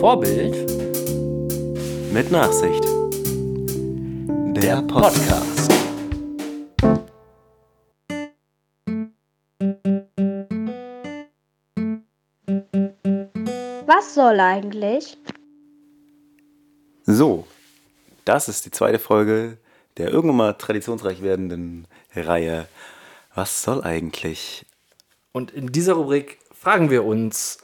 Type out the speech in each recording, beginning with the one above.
Vorbild Mit Nachsicht. Der Podcast. Was soll eigentlich? So, das ist die zweite Folge der irgendwann mal traditionsreich werdenden Reihe. Was soll eigentlich? Und in dieser Rubrik fragen wir uns,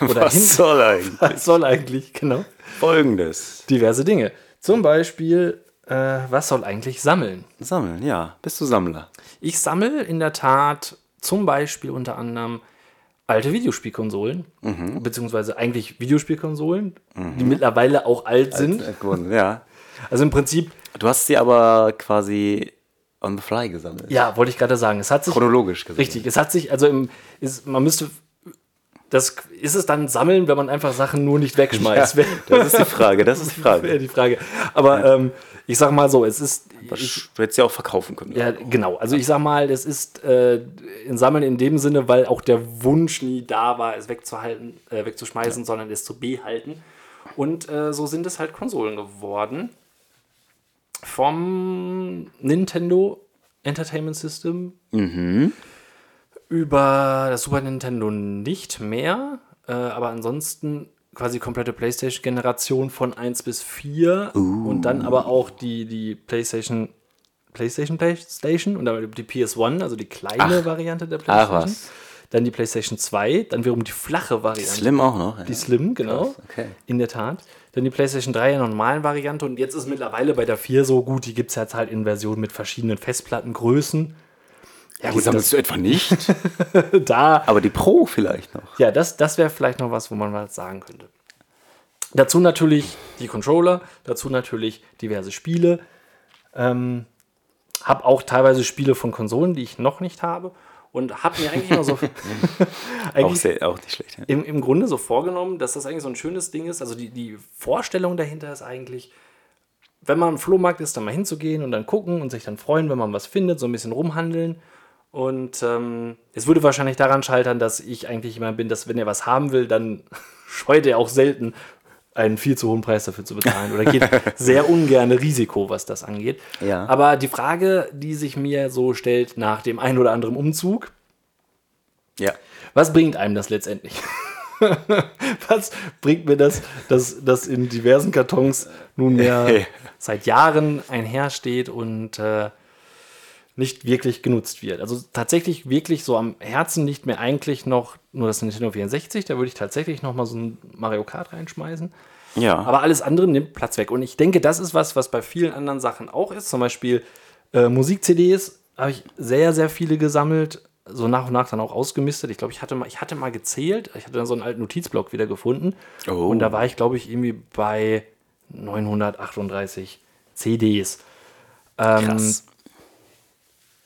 oder hin- Was soll eigentlich? was soll eigentlich, genau, Folgendes. diverse Dinge. Zum Beispiel, äh, was soll eigentlich sammeln? Sammeln, ja. Bist du Sammler? Ich sammle in der Tat zum Beispiel unter anderem alte Videospielkonsolen, beziehungsweise eigentlich Videospielkonsolen, die mittlerweile auch alt sind. Äh, geworden, Ja. Also im Prinzip, Du hast sie aber quasi on the fly gesammelt. ja, wollte ich gerade sagen, es hat sich Chronologisch gesammelt. Richtig, es hat sich, also im, ist, man müsste, das ist es dann Sammeln, wenn man einfach Sachen nur nicht wegschmeißt. Ja, das ist die Frage, das ist die Frage. die Frage. Aber ähm, ich sag mal so, es ist, ich, Du hättest ja auch verkaufen können. ja genau, also ich sag mal, es ist äh, in Sammeln in dem Sinne, weil auch der Wunsch nie da war, es wegzuhalten, äh, wegzuschmeißen, sondern es zu behalten. Und äh, so sind es halt Konsolen geworden. Vom Nintendo Entertainment System über das Super Nintendo nicht mehr, äh, aber ansonsten quasi komplette PlayStation-Generation von 1 bis 4 und dann aber auch die, die PlayStation, PlayStation, PlayStation und dann die PS1, also die kleine Ach. Variante der Ach PlayStation. was. Dann die PlayStation 2, dann wiederum die flache Variante. Slim auch noch. Ja. Die Slim, genau. Okay. In der Tat. Dann die PlayStation 3 in der normalen Variante und jetzt ist mittlerweile bei der 4 so gut, die gibt es jetzt halt in Versionen mit verschiedenen Festplattengrößen. Ja, Die sammelst du etwa nicht? da aber die Pro vielleicht noch. Ja, das, das wäre vielleicht noch was, wo man was sagen könnte. Dazu natürlich die Controller, dazu natürlich diverse Spiele. Ähm, hab auch teilweise Spiele von Konsolen, die ich noch nicht habe. Und habe mir eigentlich immer so Auch, eigentlich sehr, auch nicht schlecht. Ja. im, im Grunde so vorgenommen, dass das eigentlich so ein schönes Ding ist. Also die, die Vorstellung dahinter ist eigentlich, wenn man im Flohmarkt ist, dann mal hinzugehen und dann gucken und sich dann freuen, wenn man was findet, so ein bisschen rumhandeln. Und ähm, es würde wahrscheinlich daran scheitern, dass ich eigentlich jemand bin, dass wenn er was haben will, dann scheut er auch selten einen viel zu hohen Preis dafür zu bezahlen oder geht sehr ungern Risiko, was das angeht. Ja. Aber die Frage, die sich mir so stellt nach dem ein oder anderen Umzug, ja. was bringt einem das letztendlich? Was bringt mir das, dass das in diversen Kartons nunmehr seit Jahren einhersteht und äh, nicht wirklich genutzt wird? Also tatsächlich wirklich so am Herzen liegt mir eigentlich noch nur das Nintendo 64. Da würde ich tatsächlich noch mal so ein Mario Kart reinschmeißen. Ja. Aber alles andere nimmt Platz weg. Und ich denke, das ist was, was bei vielen anderen Sachen auch ist. Zum Beispiel äh, Musik-CDs habe ich sehr, sehr viele gesammelt. So nach und nach dann auch ausgemistet. Ich glaube, ich hatte mal, ich hatte mal gezählt. Ich hatte dann so einen alten Notizblock wieder gefunden. Oh. Und da war ich, glaube ich, irgendwie bei 938 CDs. Ähm, Krass.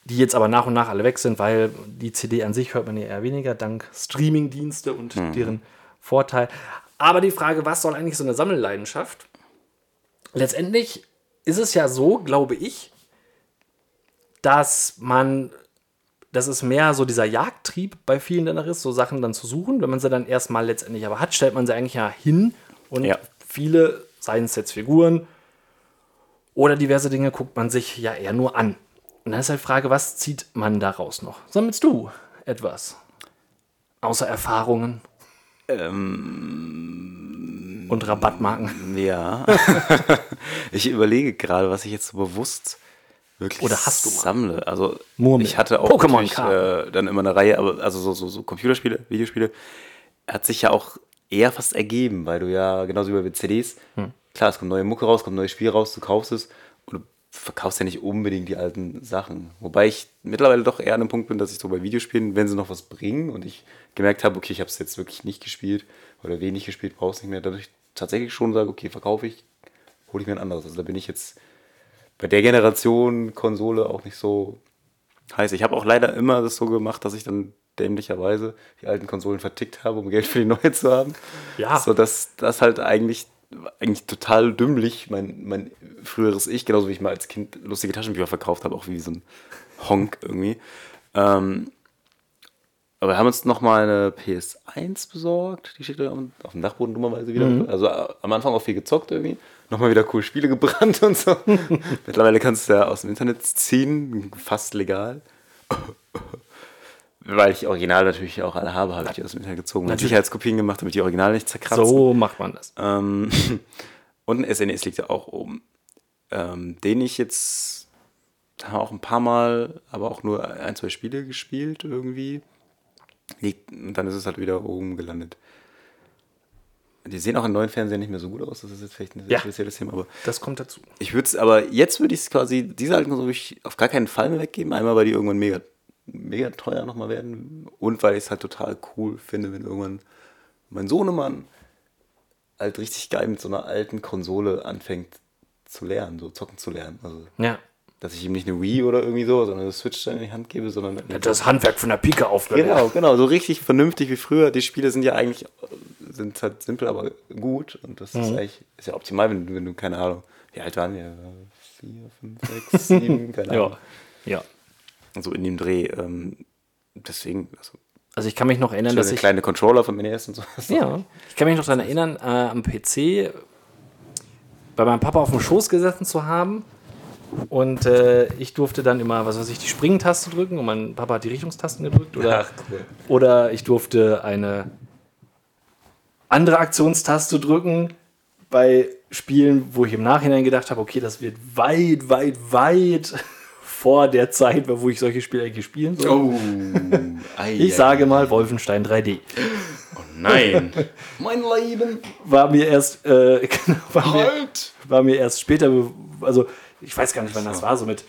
Die jetzt aber nach und nach alle weg sind, weil die CD an sich hört man ja eher weniger, dank Streaming-Dienste und deren Vorteil. Aber die Frage, was soll eigentlich so eine Sammelleidenschaft? Letztendlich ist es ja so, glaube ich, dass man, dass es mehr so dieser Jagdtrieb bei vielen danach ist, so Sachen dann zu suchen. Wenn man sie dann erstmal letztendlich aber hat, stellt man sie eigentlich ja hin und Ja. viele, seien es jetzt Figuren oder diverse Dinge, guckt man sich ja eher nur an. Und dann ist halt die Frage, was zieht man daraus noch? Sammelst du etwas? Außer Erfahrungen Ähm, und Rabattmarken. Ja. ich überlege gerade, was ich jetzt so bewusst wirklich Oder hast du mal? sammle. Also Murmel. ich hatte auch Pokémon äh, dann immer eine Reihe, aber also so, so, so Computerspiele, Videospiele, hat sich ja auch eher fast ergeben, weil du ja genauso wie bei CDs, Hm. klar, es kommt neue Mucke raus, kommt ein neues Spiel raus, du kaufst es und du verkaufst ja nicht unbedingt die alten Sachen. Wobei ich mittlerweile doch eher an dem Punkt bin, dass ich so bei Videospielen, wenn sie noch was bringen und ich gemerkt habe, okay, ich habe es jetzt wirklich nicht gespielt oder wenig gespielt, brauchst nicht mehr, dadurch tatsächlich schon sage, okay, verkaufe ich, hole ich mir ein anderes. Also da bin ich jetzt bei der Generation Konsole auch nicht so heiß. Ich habe auch leider immer das so gemacht, dass ich dann dämlicherweise die alten Konsolen vertickt habe, um Geld für die neue zu haben. Ja. So dass das halt eigentlich eigentlich total dümmlich mein, mein früheres Ich, genauso wie ich mal als Kind lustige Taschenbücher verkauft habe, auch wie so ein Honk irgendwie. Ähm, aber wir haben uns nochmal eine PS1 besorgt. Die steht da auf dem Dachboden dummerweise wieder. Mhm. Also äh, am Anfang auch viel gezockt irgendwie. Nochmal wieder coole Spiele gebrannt und so. Mittlerweile kannst du ja aus dem Internet ziehen, fast legal. Weil ich Original natürlich auch alle habe, habe ich die aus dem Internet gezogen und. Sicherheitskopien gemacht, damit die Originale nicht zerkratzen. So macht man das. Ähm, und ein SNES liegt ja auch oben. Ähm, den ich jetzt auch ein paar Mal, aber auch nur ein, zwei Spiele gespielt irgendwie. Liegt, und dann ist es halt wieder oben gelandet. Die sehen auch in neuen Fernsehern nicht mehr so gut aus, das ist jetzt vielleicht ein sehr Ja. spezielles Thema, aber Das kommt dazu. ich würde es, aber jetzt würde ich es quasi, diese alten Konsole würde ich auf gar keinen Fall mehr weggeben. Einmal, weil die irgendwann mega, mega teuer nochmal werden und weil ich es halt total cool finde, wenn irgendwann mein Sohnemann halt richtig geil mit so einer alten Konsole anfängt zu lernen, so zocken zu lernen. Also, Ja. dass ich ihm nicht eine Wii oder irgendwie so, sondern eine Switch dann in die Hand gebe, sondern Das Handwerk von der Pike aufgelernt. Genau, genau, so richtig vernünftig wie früher. Die Spiele sind ja eigentlich sind halt simpel, aber gut. Und das Mhm. ist eigentlich ist ja optimal, wenn, du- wenn du, keine Ahnung, wie alt waren wir? Vier, fünf, sechs, sieben, keine Ahnung. Ja. Ja. So in dem Dreh. Ähm, deswegen, also, Also ich kann mich noch erinnern, dass der ich. kleine Controller von NES und so. Ja, ich kann mich noch daran erinnern, äh, am PC bei meinem Papa auf dem Schoß gesessen zu haben. Und äh, ich durfte dann immer, was weiß ich, die Springtaste drücken und mein Papa hat die Richtungstasten gedrückt. Oder, Ach, cool. oder ich durfte eine andere Aktionstaste drücken bei Spielen, wo ich im Nachhinein gedacht habe, okay, das wird weit, weit, weit vor der Zeit, wo ich solche Spiele eigentlich spielen soll. Oh, ei, Ich sage mal Wolfenstein 3D. Nein. mein Leben. War mir erst, äh, genau, war, mir, Halt. war mir erst später, also ich weiß gar nicht, wann das war, so mit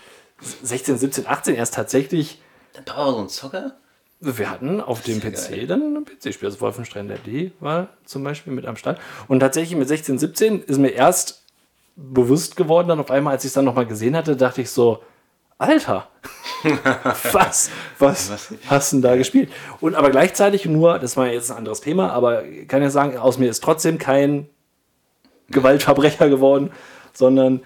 16, 17, 18 erst tatsächlich. Papa war so ein Zocker? Wir hatten auf dem PC geil. dann ein PC-Spiel, also Wolfenstein 3D war zum Beispiel mit am Start. Und tatsächlich mit 16, 17 ist mir erst bewusst geworden, dann auf einmal, als ich es dann nochmal gesehen hatte, dachte ich so, Alter, was, was, Was? hast du denn da gespielt? Und aber gleichzeitig nur, das war jetzt ein anderes Thema, aber kann ja sagen, aus mir ist trotzdem kein Gewaltverbrecher geworden, sondern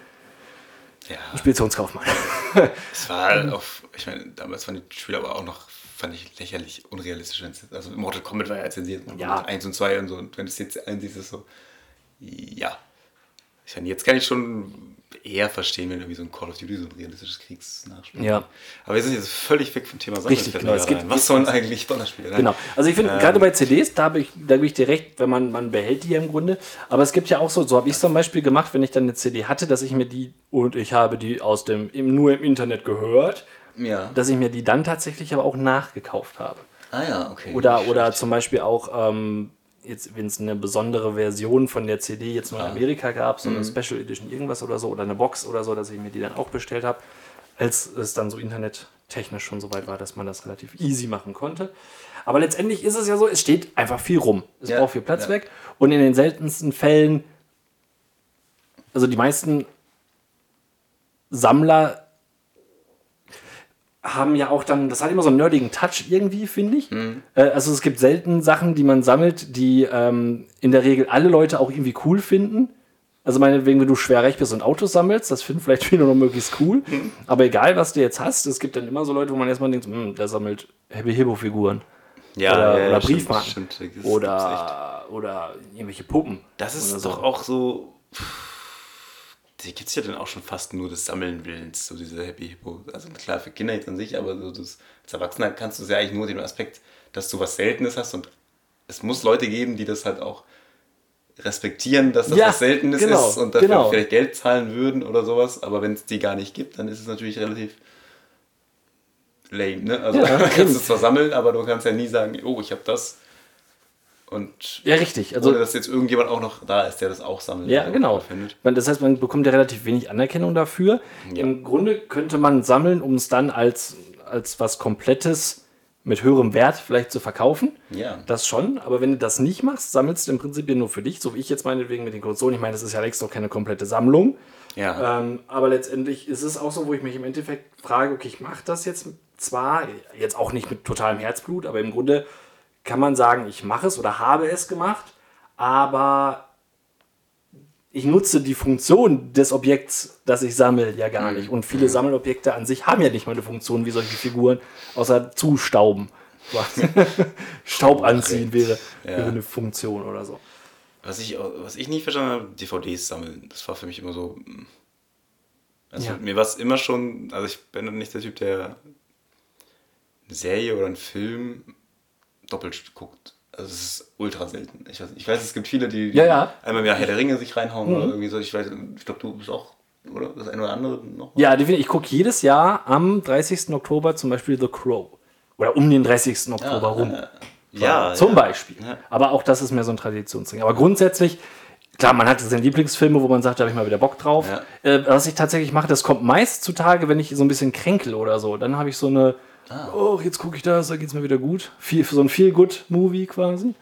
Ja. Speditionskaufmann. Es war halt auf, ich meine, damals waren die Spiele aber auch noch, fand ich lächerlich unrealistisch. Also Mortal Kombat war ja zensiert. Ja. 1 und 2 und so. Und wenn es jetzt einsiehst, ist es so, ja. Ich meine, jetzt kann ich schon eher verstehen, wenn irgendwie so ein Call of Duty so ein realistisches Kriegsnachspiel Ja. Aber wir sind jetzt völlig weg vom Thema Richtig, genau. Es gibt-. Was sollen eigentlich Sonderspiele? Nein. Genau. Also ich finde, gerade bei CDs, da, habe ich, da gebe ich dir recht, wenn man, man behält die ja im Grunde. Aber es gibt ja auch so, so habe ich es zum Beispiel gemacht, wenn ich dann eine CD hatte, dass ich mir die, und ich habe die aus dem, nur im Internet gehört, Ja. dass ich mir die dann tatsächlich aber auch nachgekauft habe. Ah ja, okay. Oder, oder zum Beispiel auch, ähm, jetzt, wenn es eine besondere Version von der CD jetzt nur in Amerika gab, so eine Special Edition irgendwas oder so, oder eine Box oder so, dass ich mir die dann auch bestellt habe, als es dann so internettechnisch schon so weit war, dass man das relativ easy machen konnte. Aber letztendlich ist es ja so, es steht einfach viel rum. Es Ja, braucht viel Platz ja. weg. Und in den seltensten Fällen, also die meisten Sammler haben ja auch dann, das hat immer so einen nerdigen Touch irgendwie, finde ich. Mhm. Äh, also es gibt selten Sachen, die man sammelt, die ähm, in der Regel alle Leute auch irgendwie cool finden. Also meinetwegen, wenn du schwer recht bist und Autos sammelst, das finden vielleicht viele noch möglichst cool. Mhm. Aber egal, was du jetzt hast, es gibt dann immer so Leute, wo man erstmal denkt, hm, der sammelt Happy Hippo Figuren. ja, oder, ja, oder stimmt, Briefmarken. stimmt, echt. oder, oder irgendwelche Puppen. Das ist so. doch auch so. Die gibt es ja dann auch schon fast nur des Sammeln Willens, so diese Happy Hippo. Also klar, für Kinder jetzt an sich, aber so das, als Erwachsener kannst du es ja eigentlich nur den Aspekt, dass du was Seltenes hast und es muss Leute geben, die das halt auch respektieren, dass das Ja, was Seltenes genau, ist und dafür genau. vielleicht Geld zahlen würden oder sowas. Aber wenn es die gar nicht gibt, dann ist es natürlich relativ lame. Ne? Also Ja, du kannst eben. es zwar sammeln, aber du kannst ja nie sagen, oh, ich habe das. Und Ja, richtig. also, ohne dass jetzt irgendjemand auch noch da ist, der das auch sammelt. Ja, genau. Findet. Das heißt, man bekommt ja relativ wenig Anerkennung dafür. Ja. Im Grunde könnte man sammeln, um es dann als, als was Komplettes mit höherem Wert vielleicht zu verkaufen. Ja. Das schon, aber wenn du das nicht machst, sammelst du im Prinzip nur für dich, so wie ich jetzt meinetwegen mit den Konsolen. Ich meine, das ist ja längst noch keine komplette Sammlung. Ja. Ähm, aber letztendlich ist es auch so, wo ich mich im Endeffekt frage, okay, ich mache das jetzt zwar, jetzt auch nicht mit totalem Herzblut, aber im Grunde kann man sagen, ich mache es oder habe es gemacht, aber ich nutze die Funktion des Objekts, das ich sammle, ja gar nicht. Und viele Sammelobjekte an sich haben ja nicht mal eine Funktion wie solche Figuren, außer zustauben. Staub anziehen wäre, Ja. wäre eine Funktion oder so. Was ich, was ich nie verstanden habe, DVDs sammeln. Das war für mich immer so. mm. Also Ja. mir war es immer schon, also ich bin nicht der Typ, der eine Serie oder einen Film doppelt guckt. Also es ist ultra selten. Ich weiß, ich weiß es gibt viele, die, die Ja, ja. einmal im Jahr Herr der Ringe sich reinhauen oder irgendwie so. Ich weiß, ich glaube, du bist auch, oder? Das eine oder andere noch? Ja, definitiv. Ich gucke jedes Jahr am 30. Oktober zum Beispiel The Crow. Oder um den 30. Oktober rum. Ja, Zum ja. Beispiel. Ja. Aber auch das ist mehr so ein Traditionsding. Aber grundsätzlich, klar, man hat seine Lieblingsfilme, wo man sagt, da habe ich mal wieder Bock drauf. Äh, was ich tatsächlich mache, das kommt meist zutage, wenn ich so ein bisschen kränkel oder so. Dann habe ich so eine, Ah. oh, jetzt gucke ich das, da geht es mir wieder gut. Viel, so ein Feel-Good-Movie quasi.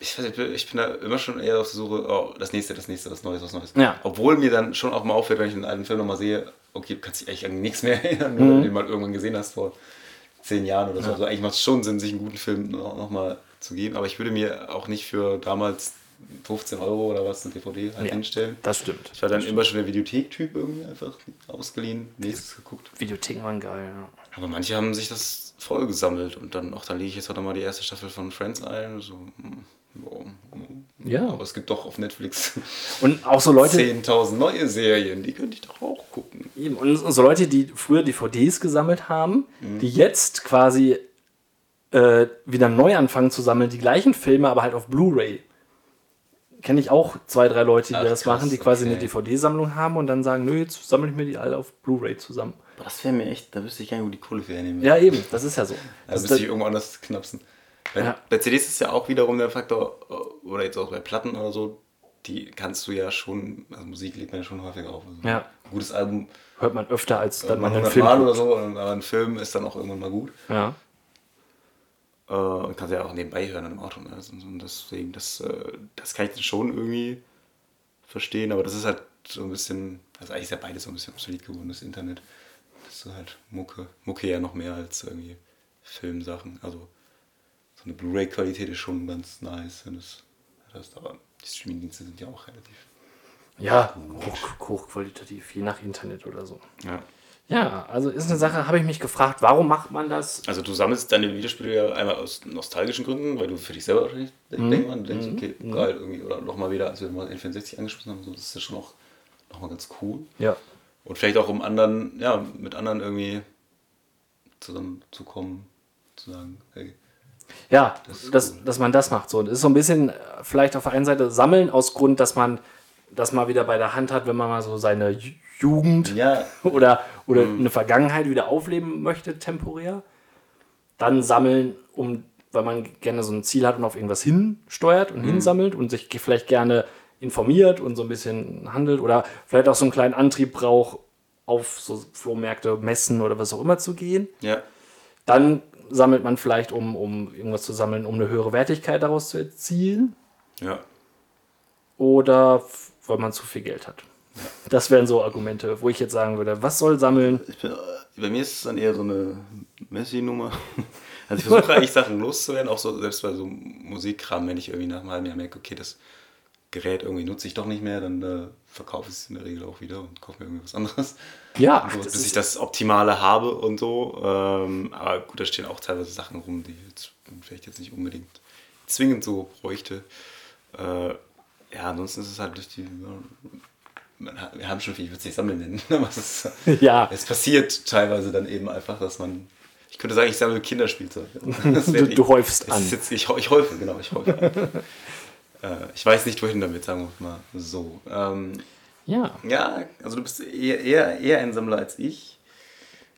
Ich, ich bin- ich bin da immer schon eher auf der Suche, oh, das nächste, das nächste, das Neues, was Neues. Ja. Obwohl mir dann schon auch mal auffällt, wenn ich einen alten Film nochmal sehe, okay, du kannst dich eigentlich an nichts mehr erinnern, Mhm. wenn du den mal irgendwann gesehen hast vor zehn Jahren oder so. Also eigentlich macht es schon Sinn, sich einen guten Film noch, noch mal zu geben. Aber ich würde mir auch nicht für damals 15 Euro oder was eine DVD halt Ja, hinstellen. Das stimmt. Ich war dann immer schon der Videothek-Typ irgendwie einfach ausgeliehen, nächstes geguckt. Videotheken waren geil, ja. Aber manche haben sich das voll gesammelt und dann auch, dann lege ich jetzt noch mal die erste Staffel von Friends ein. So, hm, wow. Ja. Aber es gibt doch auf Netflix Und auch so Leute, 10.000 neue Serien, die könnte ich doch auch gucken. Und so Leute, die früher DVDs gesammelt haben, Mhm. die jetzt quasi äh, wieder neu anfangen zu sammeln, die gleichen Filme, aber halt auf Blu-ray. Kenne ich auch zwei, drei Leute, die Ach, das krass, machen, die quasi okay. eine DVD-Sammlung haben und dann sagen, nö, jetzt sammle ich mir die alle auf Blu-ray zusammen. Aber das wäre mir echt, da wüsste ich gar nicht, wo die Kohle für hernehmen. Ja, eben, das ist ja so. Da müsste ich irgendwo anders knapsen. Bei, Ja. bei CDs ist ja auch wiederum der Faktor, oder jetzt auch bei Platten oder so, die kannst du ja schon, also Musik legt man ja schon häufiger auf. Also Ja. Ein gutes Album hört man öfter, als dann man einen 100 Film Mal oder so, aber ein Film ist dann auch irgendwann mal gut. Ja. Äh, und kannst ja auch nebenbei hören im Auto. Ne? Also, Und deswegen, das, äh, das kann ich dann schon irgendwie verstehen, aber das ist halt so ein bisschen, also eigentlich ist ja beides so ein bisschen obsolet geworden, das Internet. Das ist halt Mucke. Mucke ja noch mehr als irgendwie Filmsachen. Also so eine Blu-ray-Qualität ist schon ganz nice, wenn es hast, aber die Streaming-Dienste sind ja auch relativ. Ja, hoch, hochqualitativ, je nach Internet oder so. Ja. Ja, also ist eine Sache, habe ich mich gefragt, warum macht man das? Also du sammelst deine Videospiele ja einmal aus nostalgischen Gründen, weil du für dich selber wahrscheinlich denkst, du denkst, okay, geil, irgendwie, oder nochmal wieder, als wir mal N64 angeschlossen haben, so, das ist ja schon auch nochmal ganz cool. Ja. Und vielleicht auch um anderen, ja, mit anderen irgendwie zusammenzukommen, zu sagen, hey, Ja, Das dass, dass man das macht. So, das ist so ein bisschen äh, vielleicht auf der einen Seite sammeln aus Grund, dass man das mal wieder bei der Hand hat, wenn man mal so seine Ju- Jugend ja, oder, oder eine Vergangenheit wieder aufleben möchte, temporär. Dann sammeln, um, weil man gerne so ein Ziel hat und auf irgendwas hinsteuert und hinsammelt und sich vielleicht gerne informiert und so ein bisschen handelt oder vielleicht auch so einen kleinen Antrieb braucht, auf so Flohmärkte, Messen oder was auch immer zu gehen. ja, Dann sammelt man vielleicht, um, um irgendwas zu sammeln, um eine höhere Wertigkeit daraus zu erzielen. ja. Oder weil man zu viel Geld hat. Das wären so Argumente, wo ich jetzt sagen würde, was soll sammeln? Bin, bei mir ist es dann eher so eine Messi-Nummer. Also ich versuche eigentlich Sachen loszuwerden, auch so selbst bei so Musikkram, wenn ich irgendwie nach einem halben Jahr merke, okay, das Gerät irgendwie nutze ich doch nicht mehr, dann äh, verkaufe ich es in der Regel auch wieder und kaufe mir irgendwie was anderes. Ja, so, bis ich das Optimale habe und so. Ähm, aber gut, da stehen auch teilweise Sachen rum, die jetzt vielleicht jetzt nicht unbedingt zwingend so bräuchte. Äh, ja, ansonsten ist es halt durch die. Man hat, wir haben schon viel, ich würde es nicht sammeln nennen, aber es, ist, ja, es passiert teilweise dann eben einfach, dass man. Ich könnte sagen, ich sammle Kinderspielzeug. Das Du- du häufst es an. Jetzt, ich, ich häufe, genau, ich häufe. Äh, ich weiß nicht, wohin damit, sagen wir mal so. Ähm, ja. ja, also du bist eher, eher, eher ein Sammler als ich.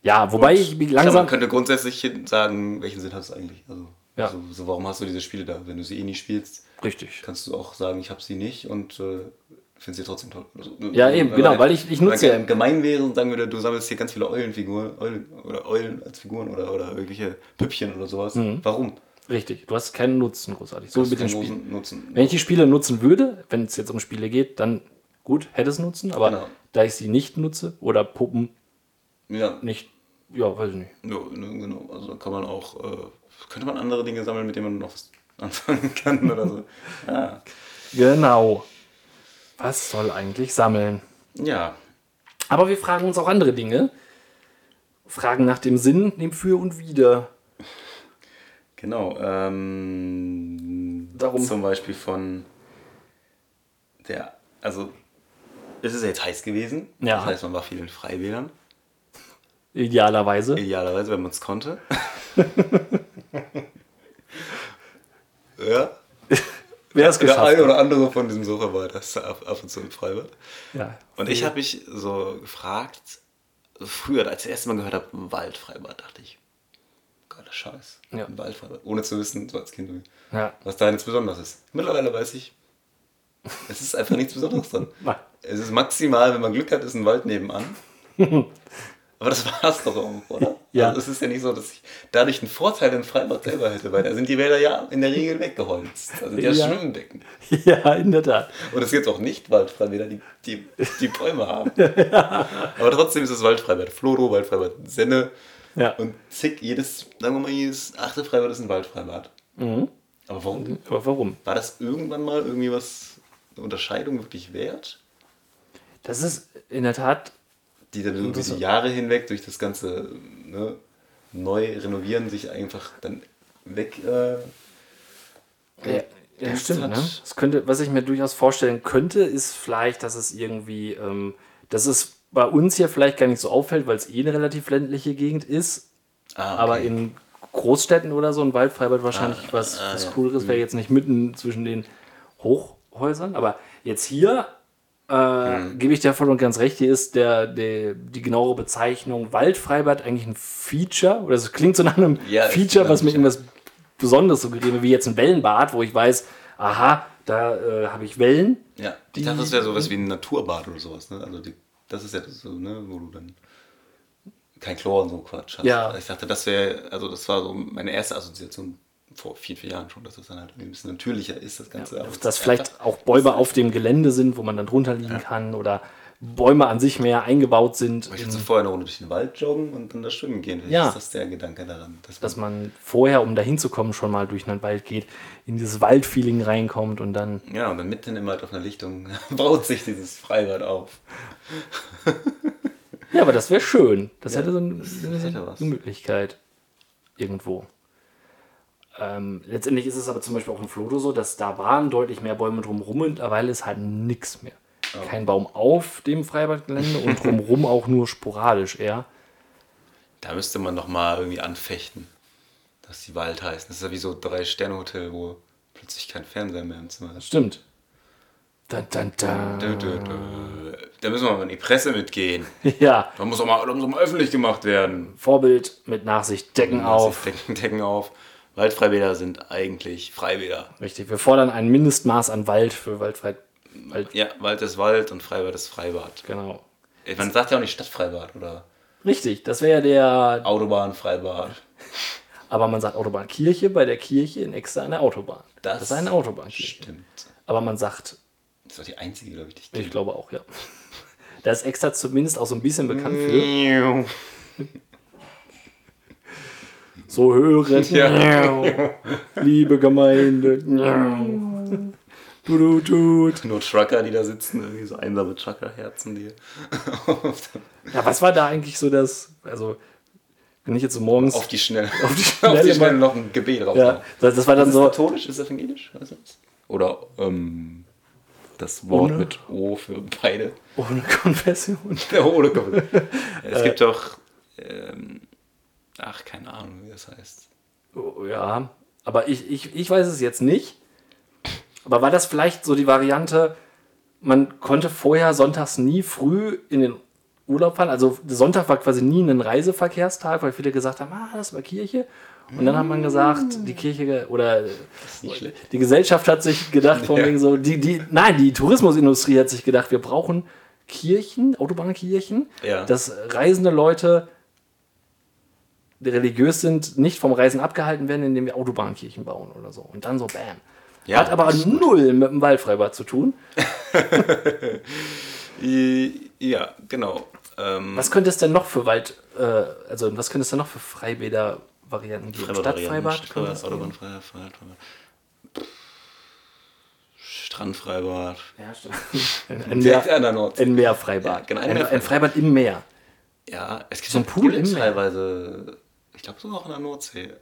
Ja, wobei ich Ich langsam. man könnte grundsätzlich sagen, welchen Sinn hat es eigentlich? Also, Ja. so, so, warum hast du diese Spiele da? Wenn du sie eh nie spielst, Richtig. kannst du auch sagen, ich habe sie nicht und äh, finde sie trotzdem toll. Also, Ja, eben, wenn genau, man- weil ich- ich wenn nutze ja- gemein wäre und sagen würde, du sammelst hier ganz viele Eulenfiguren Eulen, oder Eulen als Figuren oder, oder irgendwelche Püppchen oder sowas. Mhm. Warum? Richtig. Du hast keinen Nutzen großartig. So mit den Spielen. Nutzen. Wenn ich die Spiele nutzen würde, wenn es jetzt um Spiele geht, dann gut, hätte es Nutzen, aber Genau. da ich sie nicht nutze oder Puppen Ja, nicht, ja, weiß ich nicht. ja, ne, genau. Also da kann man auch, äh, könnte man andere Dinge sammeln, mit denen man noch was anfangen kann oder so. Ja. Genau. Was soll eigentlich sammeln? ja. Aber wir fragen uns auch andere Dinge. Fragen nach dem Sinn, dem Für und Wider. Genau. Ähm, Darum- Zum Beispiel von der, also es ist ja jetzt heiß gewesen. Ja. Das heißt, man war viel in Freibädern. Idealerweise. Idealerweise, wenn man es konnte. ja. Wer es Der geschafft eine hat. oder andere von diesem Sofa war das ab, ab und zu im Freibad. Ja. Und ich habe mich so gefragt, früher, als ich das erste Mal gehört habe, Waldfreibad, dachte ich, geiler Scheiß. Ja. Ein Waldfreibad. Ohne zu wissen, so als Kind, Ja. was da jetzt besonders ist. Mittlerweile weiß ich, es ist einfach nichts Besonderes dran. Nein. Es ist maximal, wenn man Glück hat, ist ein Wald nebenan. Aber das war es doch auch, oder? Ja. Also es ist ja nicht so, dass ich dadurch einen Vorteil im Freibad selber hätte, weil da sind die Wälder ja in der Regel weggeholzt. Da sind ja, Ja. Schwimmbecken. ja, in der Tat. Und es gibt auch nicht Waldfreibäder, die, die, die Bäume haben. Aber trotzdem ist es Waldfreibad. Floro, Waldfreibad Senne Ja. und zig, jedes, sagen wir mal, jedes achte Freibad ist ein Waldfreibad. Mhm. Aber warum? Aber warum? War das irgendwann mal irgendwie was, eine Unterscheidung wirklich wert? Das ist in der Tat. Die dann über die Jahre hinweg durch das ganze ne, neu renovieren sich einfach dann weg. Äh, Ja, ja Das stimmt. hat- Ne? Das könnte, was ich mir durchaus vorstellen könnte, ist vielleicht, dass es irgendwie, ähm, dass es bei uns hier vielleicht gar nicht so auffällt, weil es eh eine relativ ländliche Gegend ist. ah, Aber okay. in Großstädten oder so ein Waldfreibad wahrscheinlich was, ah, was ja. Cooleres wäre jetzt nicht mitten zwischen den Hochhäusern. Aber jetzt hier äh, Mhm. gebe ich dir voll und ganz recht. Hier ist der, der, die genauere Bezeichnung Waldfreibad eigentlich ein Feature. Oder es klingt so nach einem Ja, Feature, was mir irgendwas Besonderes suggeriert, wie jetzt ein Wellenbad, wo ich weiß, aha, da äh, habe ich Wellen. Ja, ich dachte, das wäre sowas wie ein Naturbad oder sowas. Ne? Also die, das ist ja so, ne, wo du dann kein Chlor und so Quatsch hast. Ja. Ich dachte, das wäre, also das war so meine erste Assoziation vor vier, vier Jahren schon, dass das dann halt ein bisschen natürlicher ist, das Ganze. Es Dass vielleicht auch Bäume auf dem Gelände sind, wo man dann drunter liegen kann oder Bäume an sich mehr eingebaut sind. Ich würde vorher eine Runde durch den Wald joggen und dann da schwimmen gehen. Vielleicht Ja. ist das der Gedanke daran. Dass dass man, man vorher, um dahin zu kommen, schon mal durch einen Wald geht, in dieses Waldfeeling reinkommt und dann. ja, und dann mitten im Wald auf einer Lichtung baut sich dieses Freibad auf. Ja, aber das wäre schön. Das Ja, hätte so eine, hätte was. Möglichkeit irgendwo. Ähm, letztendlich ist es aber zum Beispiel auch in Flodo so, dass da waren deutlich mehr Bäume drumherum und mittlerweile ist halt nichts mehr. Oh. Kein Baum auf dem Freibadgelände und drumherum auch nur sporadisch eher. Da müsste man noch mal irgendwie anfechten, dass die Wald heißen. Das ist ja wie so ein Drei-Sterne-Hotel, wo plötzlich kein Fernseher mehr im Zimmer ist. Stimmt. Dö, dö, dö. Da müssen wir mal in die Presse mitgehen. Ja, Da muss auch mal, da muss auch mal öffentlich gemacht werden. Vorbild mit Nachsicht, Decken auf. Decken, Decken auf. Waldfreibäder sind eigentlich Freibäder. Richtig, wir fordern ein Mindestmaß an Wald für Waldfrei. Wald, Ja, Wald ist Wald und Freibad ist Freibad. genau. Man sagt ja auch nicht Stadtfreibad oder Richtig, das wäre ja der. Autobahnfreibad. Aber man sagt Autobahnkirche, bei der Kirche in extra eine Autobahn. Das, ist eine Autobahnkirche. Stimmt. Aber man sagt, Das war die einzige, glaube ich, die ich ich glaube auch, ja. Da ist extra zumindest auch so ein bisschen bekannt für. kenne. So höret, Ja. liebe Gemeinde. Du, du, tut. Nur Trucker, die da sitzen, irgendwie so einsame Truckerherzen, die Ja, was war da eigentlich so das? Also, wenn ich jetzt so morgens. auf die Schnelle, Auf die auf Schnelle die Schnelle noch ein Gebet drauf ja, das, das war dann Ist so. katholisch, ist evangelisch? Du? Oder ähm, das Wort Ohne? mit O für beide. Ohne Konfession. Ja, ohne Katholisch. es gibt doch, ähm, ach, keine Ahnung, wie das heißt. Oh, Ja, aber ich, ich, ich weiß es jetzt nicht. Aber war das vielleicht so die Variante, man konnte vorher sonntags nie früh in den Urlaub fahren? Also Sonntag war quasi nie ein Reiseverkehrstag, weil viele gesagt haben, ah, das war Kirche. Und dann hat man gesagt, die Kirche oder die Gesellschaft hat sich gedacht, von wegen so, die, die, nein, die Tourismusindustrie hat sich gedacht, wir brauchen Kirchen, Autobahnkirchen, Ja. dass reisende Leute, die religiös sind, nicht vom Reisen abgehalten werden, indem wir Autobahnkirchen bauen oder so. Und dann so, bam. Ja, Hat aber null mit dem Waldfreibad zu tun. Ja, genau. Ähm, Was könnte es denn noch für Wald, äh, also was könnte es denn noch für Freibäder-Varianten geben? Stadtfreibad? geben? Autobahnfreibad, Freibad. Strandfreibad. Ja, stimmt. Ein, Direkt Meer, an der Nordsee. ein Meerfreibad. Ja, genau, ein ein, ein Meerfreibad. Freibad im Meer. Ja, es gibt So ein ja Pool im Meer. teilweise, ich glaube sogar auch in der Nordsee,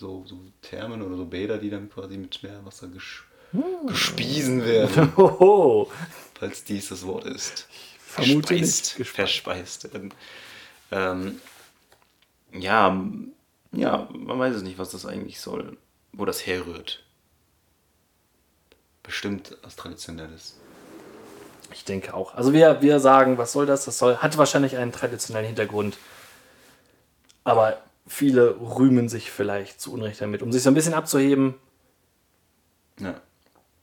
so, so Thermen oder so Bäder, die dann quasi mit Meerwasser gesch Hm. gespiesen werden, Hoho. falls dies das Wort ist. vermute nicht. Gespeist, Gespeist. verspeist werden. Ähm, ja, ja, man weiß es nicht, was das eigentlich soll, wo das herrührt. Bestimmt was Traditionelles. Ich denke auch. Also wir, wir sagen, was soll das? Das soll, hat wahrscheinlich einen traditionellen Hintergrund. Aber viele rühmen sich vielleicht zu Unrecht damit, um sich so ein bisschen abzuheben Ja.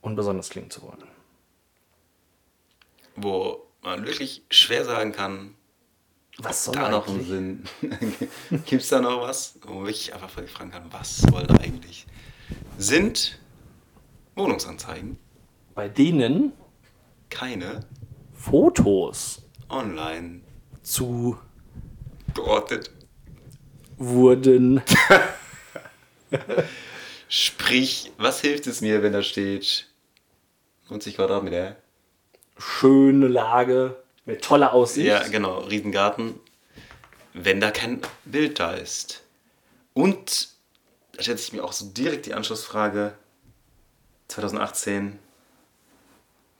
und besonders klingen zu wollen. Wo man wirklich schwer sagen kann, Was soll da noch einen eigentlich? Sinn. Gibt es da noch was, wo man wirklich einfach fragen kann, was soll da eigentlich? Sind Wohnungsanzeigen Bei denen keine Fotos online zu geordnet? Wurden. Sprich, was hilft es mir, wenn da steht 90 Quadratmeter? Schöne Lage mit toller Aussicht. Ja, genau, Riesengarten, wenn da kein Bild da ist. Und da stellt sich mir auch so direkt die Anschlussfrage: 2018,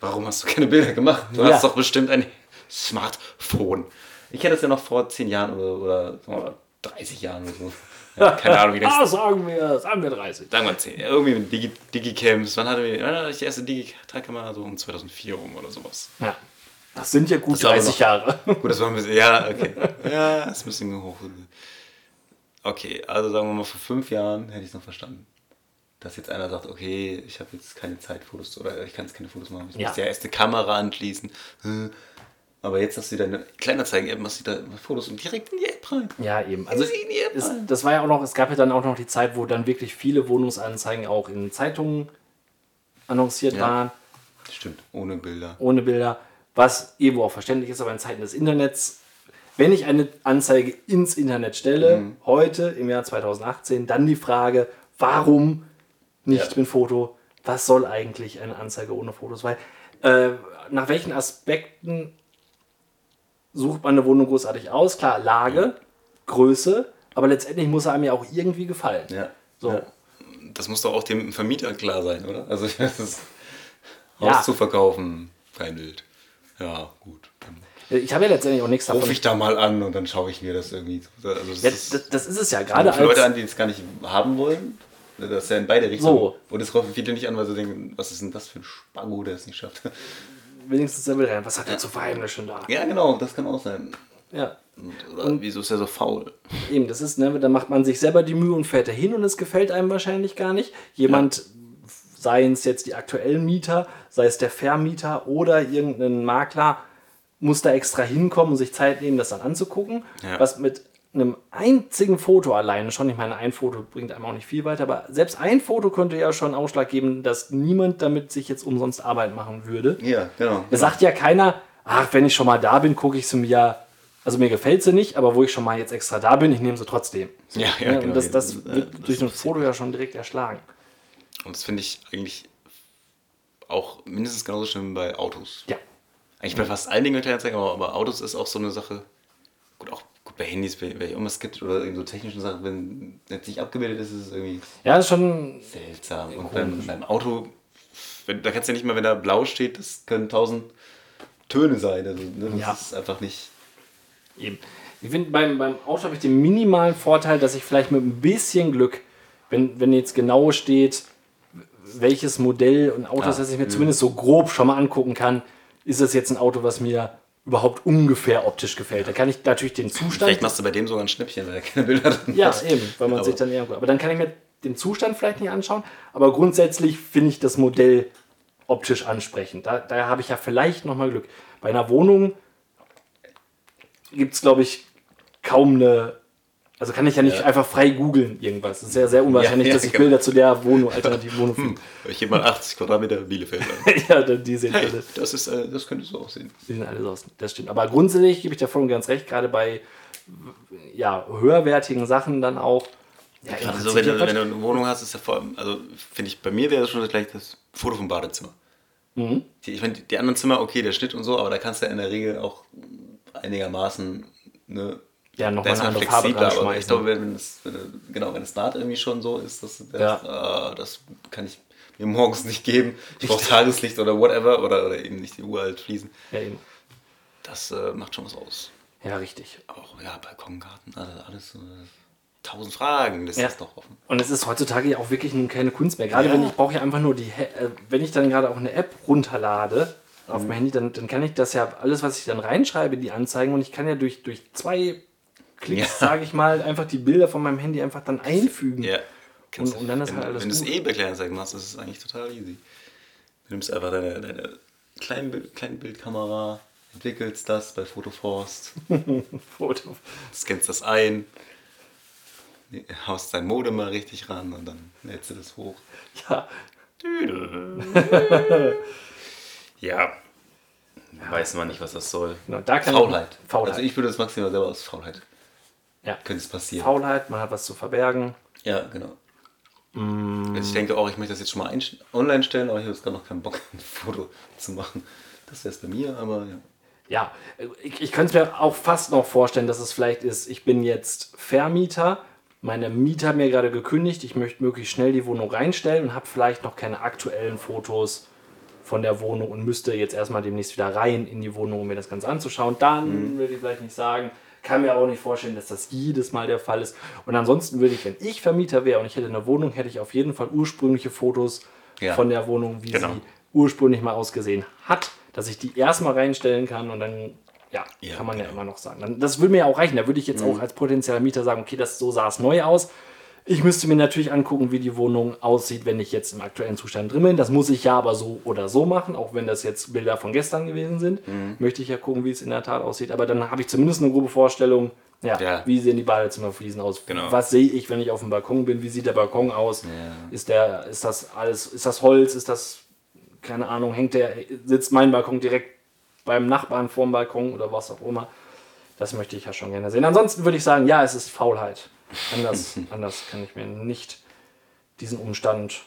warum hast du keine Bilder gemacht? Du Ja. hast doch bestimmt ein Smartphone. Ich kenne das ja noch vor 10 Jahren oder, oder, 30 Jahren oder so. Ja, keine Ahnung, wie lange Ah, sagen wir, sagen wir 30. Sagen wir 10. Irgendwie mit Digi Digicams. Wann hatte, wir, wann hatte ich die erste Digitalkamera? So um 2004 rum oder sowas. Ja. Das sind ja gut Das ist aber 30 noch- Jahre. Gut, das war ein bisschen. Ja, okay. Ja, ist ein bisschen hoch. Okay, also sagen wir mal, vor fünf Jahren hätte ich es noch verstanden. Dass jetzt einer sagt, okay, ich habe jetzt keine Zeit, Fotos oder ich kann jetzt keine Fotos machen. Ich Ja. muss ja erst eine Kamera anschließen. Aber jetzt hast du deine Kleinanzeigen-App, machst du da Fotos und direkt in die App rein. Ja, eben. Also Sie in die App es, rein. das war ja auch noch, es gab ja dann auch noch die Zeit, wo dann wirklich viele Wohnungsanzeigen auch in Zeitungen annonciert Ja. waren, Stimmt, ohne Bilder. ohne Bilder, was irgendwo auch verständlich ist, aber in Zeiten des Internets, wenn ich eine Anzeige ins Internet stelle, Mhm. heute im Jahr 2018, dann die Frage, warum nicht Ja. mit Foto? Was soll eigentlich eine Anzeige ohne Fotos? Weil äh, nach welchen Aspekten sucht man eine Wohnung großartig aus? Klar, Lage, Größe, aber letztendlich muss er einem ja auch irgendwie gefallen. Ja. So. Ja. Das muss doch auch dem Vermieter klar sein, oder? Also das ist Ja. Haus zu verkaufen, kein Bild. Ja, gut. Ich habe ja letztendlich auch nichts davon. rufe ich da mal an und dann schaue ich mir das irgendwie. Also das Ja, ist, das, das ist es ja gerade für Leute an, die es gar nicht haben wollen. Das ist ja in beide Richtungen. So. Und es rufen viele nicht an, weil sie denken, was ist denn das für ein Spago, der es nicht schafft. Wenigstens der will rein. Was hat er zu verheimlichen da? ja, genau, das kann auch sein. Ja. Und, oder wieso ist er so faul? Eben, das ist, ne, da macht man sich selber die Mühe und fährt dahin und es gefällt einem wahrscheinlich gar nicht. Jemand, sei es jetzt die aktuellen Mieter, sei es der Vermieter oder irgendein Makler, muss da extra hinkommen und sich Zeit nehmen, das dann anzugucken. Ja. Was mit einem einzigen Foto alleine schon, ich meine, ein Foto bringt einem auch nicht viel weiter, aber selbst ein Foto könnte ja schon Ausschlag geben, dass niemand damit sich jetzt umsonst Arbeit machen würde. Ja, genau. Da sagt ja keiner, ach, wenn ich schon mal da bin, gucke ich sie mir, also mir gefällt sie nicht, aber wo ich schon mal jetzt extra da bin, ich nehme sie trotzdem. Ja, ja, Ja, genau. und das, das Ja, wird das durch ein. Foto ja schon direkt erschlagen. Und das finde ich eigentlich auch mindestens genauso schlimm bei Autos. Ja. Eigentlich bei fast allen Dingen mit Kleinanzeigen, aber, aber Autos ist auch so eine Sache. Gut, auch bei Handys, wenn wenn irgendwas gibt oder irgend so technischen Sachen, wenn jetzt nicht abgebildet ist, ist es irgendwie Ja, das ist schon, seltsam. Und beim, beim Auto, wenn, da kannst du ja nicht mal, wenn da blau steht, das können tausend Töne sein. Also, ne, das Ja. ist einfach nicht. eben. Ich finde, beim, beim Auto habe ich den minimalen Vorteil, dass ich vielleicht mit ein bisschen Glück, wenn, wenn jetzt genau steht, welches Modell und Auto, Ah, dass ich mir zumindest so grob schon mal angucken kann, ist das jetzt ein Auto, was mir überhaupt ungefähr optisch gefällt. Da kann ich natürlich den Zustand. Vielleicht machst du bei dem sogar ein Schnäppchen, weil er keine Bilder drin Ja, hat. eben, weil man Aber- sich dann eher. Aber dann kann ich mir den Zustand vielleicht nicht anschauen. Aber grundsätzlich finde ich das Modell optisch ansprechend. Da, da habe ich ja vielleicht nochmal Glück. Bei einer Wohnung gibt es, glaube ich, kaum eine. Also kann ich ja nicht Ja. einfach frei googeln irgendwas. Es ist ja sehr unwahrscheinlich, Ja, ja, dass ich genau. Bilder zu der Wohnung, alternativen Wohnung finde. Ich gebe mal 80 Quadratmeter Bielefeld an. ja, die sehen Hey, alle, das, ist, äh, das könntest du auch sehen. die sehen alle so aus. Das stimmt. Aber grundsätzlich gebe ich und ganz recht, gerade bei ja, höherwertigen Sachen dann auch. Ja, Gerade so, Prinzip wenn du, wenn du eine Wohnung hast, ist ja vor allem, also finde ich, bei mir wäre das schon gleich das Foto vom Badezimmer. Mhm. Die, ich meine, die anderen Zimmer, okay, der Schnitt und so, aber da kannst du ja in der Regel auch einigermaßen ne, ja nochmal eine man andere Farbe dran aber ich glaube, wenn es, genau, wenn das Dart irgendwie schon so ist, dass denkst, Ja. ah, das kann ich mir morgens nicht geben, ich brauche Tageslicht oder whatever, oder, oder eben nicht die uralt Fliesen, ja, eben. das äh, macht schon was aus. ja, richtig. Auch, ja, Balkongarten, also alles, äh, tausend Fragen, das Ja. ist noch offen. Und es ist heutzutage ja auch wirklich nun keine Kunst mehr. Gerade Ja. wenn ich brauche ja einfach nur die, äh, wenn ich dann gerade auch eine App runterlade auf Mhm. mein Handy, dann, dann kann ich das ja alles, was ich dann reinschreibe, die anzeigen und ich kann ja durch, durch zwei Klicks, Ja. sage ich mal, einfach die Bilder von meinem Handy einfach dann einfügen. Ja. Und- und dann ist wenn, halt alles Wenn du es eh bei Kleinanzeigen machst, ist es eigentlich total easy. Du nimmst einfach deine, deine Kleinbild, Kleinbildkamera, entwickelst das bei Photoforst, Foto. scannst das ein, haust dein Modem mal richtig ran und dann lädst du das hoch. Ja, Ja. Weiß man nicht, was das soll. genau, da Faulheit. Faulheit. Also ich würde das maximal selber aus Faulheit. Ja. Könnte es passieren. Faulheit, man hat was zu verbergen. Ja, genau. Mm. Also ich denke auch, ich möchte das jetzt schon mal online stellen, aber ich habe jetzt gerade noch keinen Bock, ein Foto zu machen. Das wäre es bei mir, aber ja. Ja, ich, ich könnte mir auch fast noch vorstellen, dass es vielleicht ist, ich bin jetzt Vermieter, meine Mieter haben mir gerade gekündigt, ich möchte möglichst schnell die Wohnung reinstellen und habe vielleicht noch keine aktuellen Fotos von der Wohnung und müsste jetzt erstmal demnächst wieder rein in die Wohnung, um mir das Ganze anzuschauen. Dann würde ich vielleicht nicht sagen, kann mir auch nicht vorstellen, dass das jedes Mal der Fall ist. Und ansonsten würde ich, wenn ich Vermieter wäre und ich hätte eine Wohnung, hätte ich auf jeden Fall ursprüngliche Fotos Ja. von der Wohnung, wie Genau. sie ursprünglich mal ausgesehen hat, dass ich die erstmal reinstellen kann und dann, ja, Ja, kann man ja genau. immer noch sagen. Dann, das würde mir ja auch reichen. Da würde ich jetzt auch als potenzieller Mieter sagen, okay, das so sah es neu aus. Ich müsste mir natürlich angucken, wie die Wohnung aussieht, wenn ich jetzt im aktuellen Zustand drin bin. Das muss ich ja aber so oder so machen, auch wenn das jetzt Bilder von gestern gewesen sind. Möchte ich ja gucken, wie es in der Tat aussieht. Aber dann habe ich zumindest eine grobe Vorstellung, ja, Ja. wie sehen die Badezimmerfliesen aus? Genau. Was sehe ich, wenn ich auf dem Balkon bin? Wie sieht der Balkon aus? Ja. Ist der, ist das alles, ist das Holz? Ist das, keine Ahnung, hängt der, sitzt mein Balkon direkt beim Nachbarn vorm Balkon oder was auch immer? Das möchte ich ja schon gerne sehen. Ansonsten würde ich sagen, ja, es ist Faulheit. Anders, anders kann ich mir nicht diesen Umstand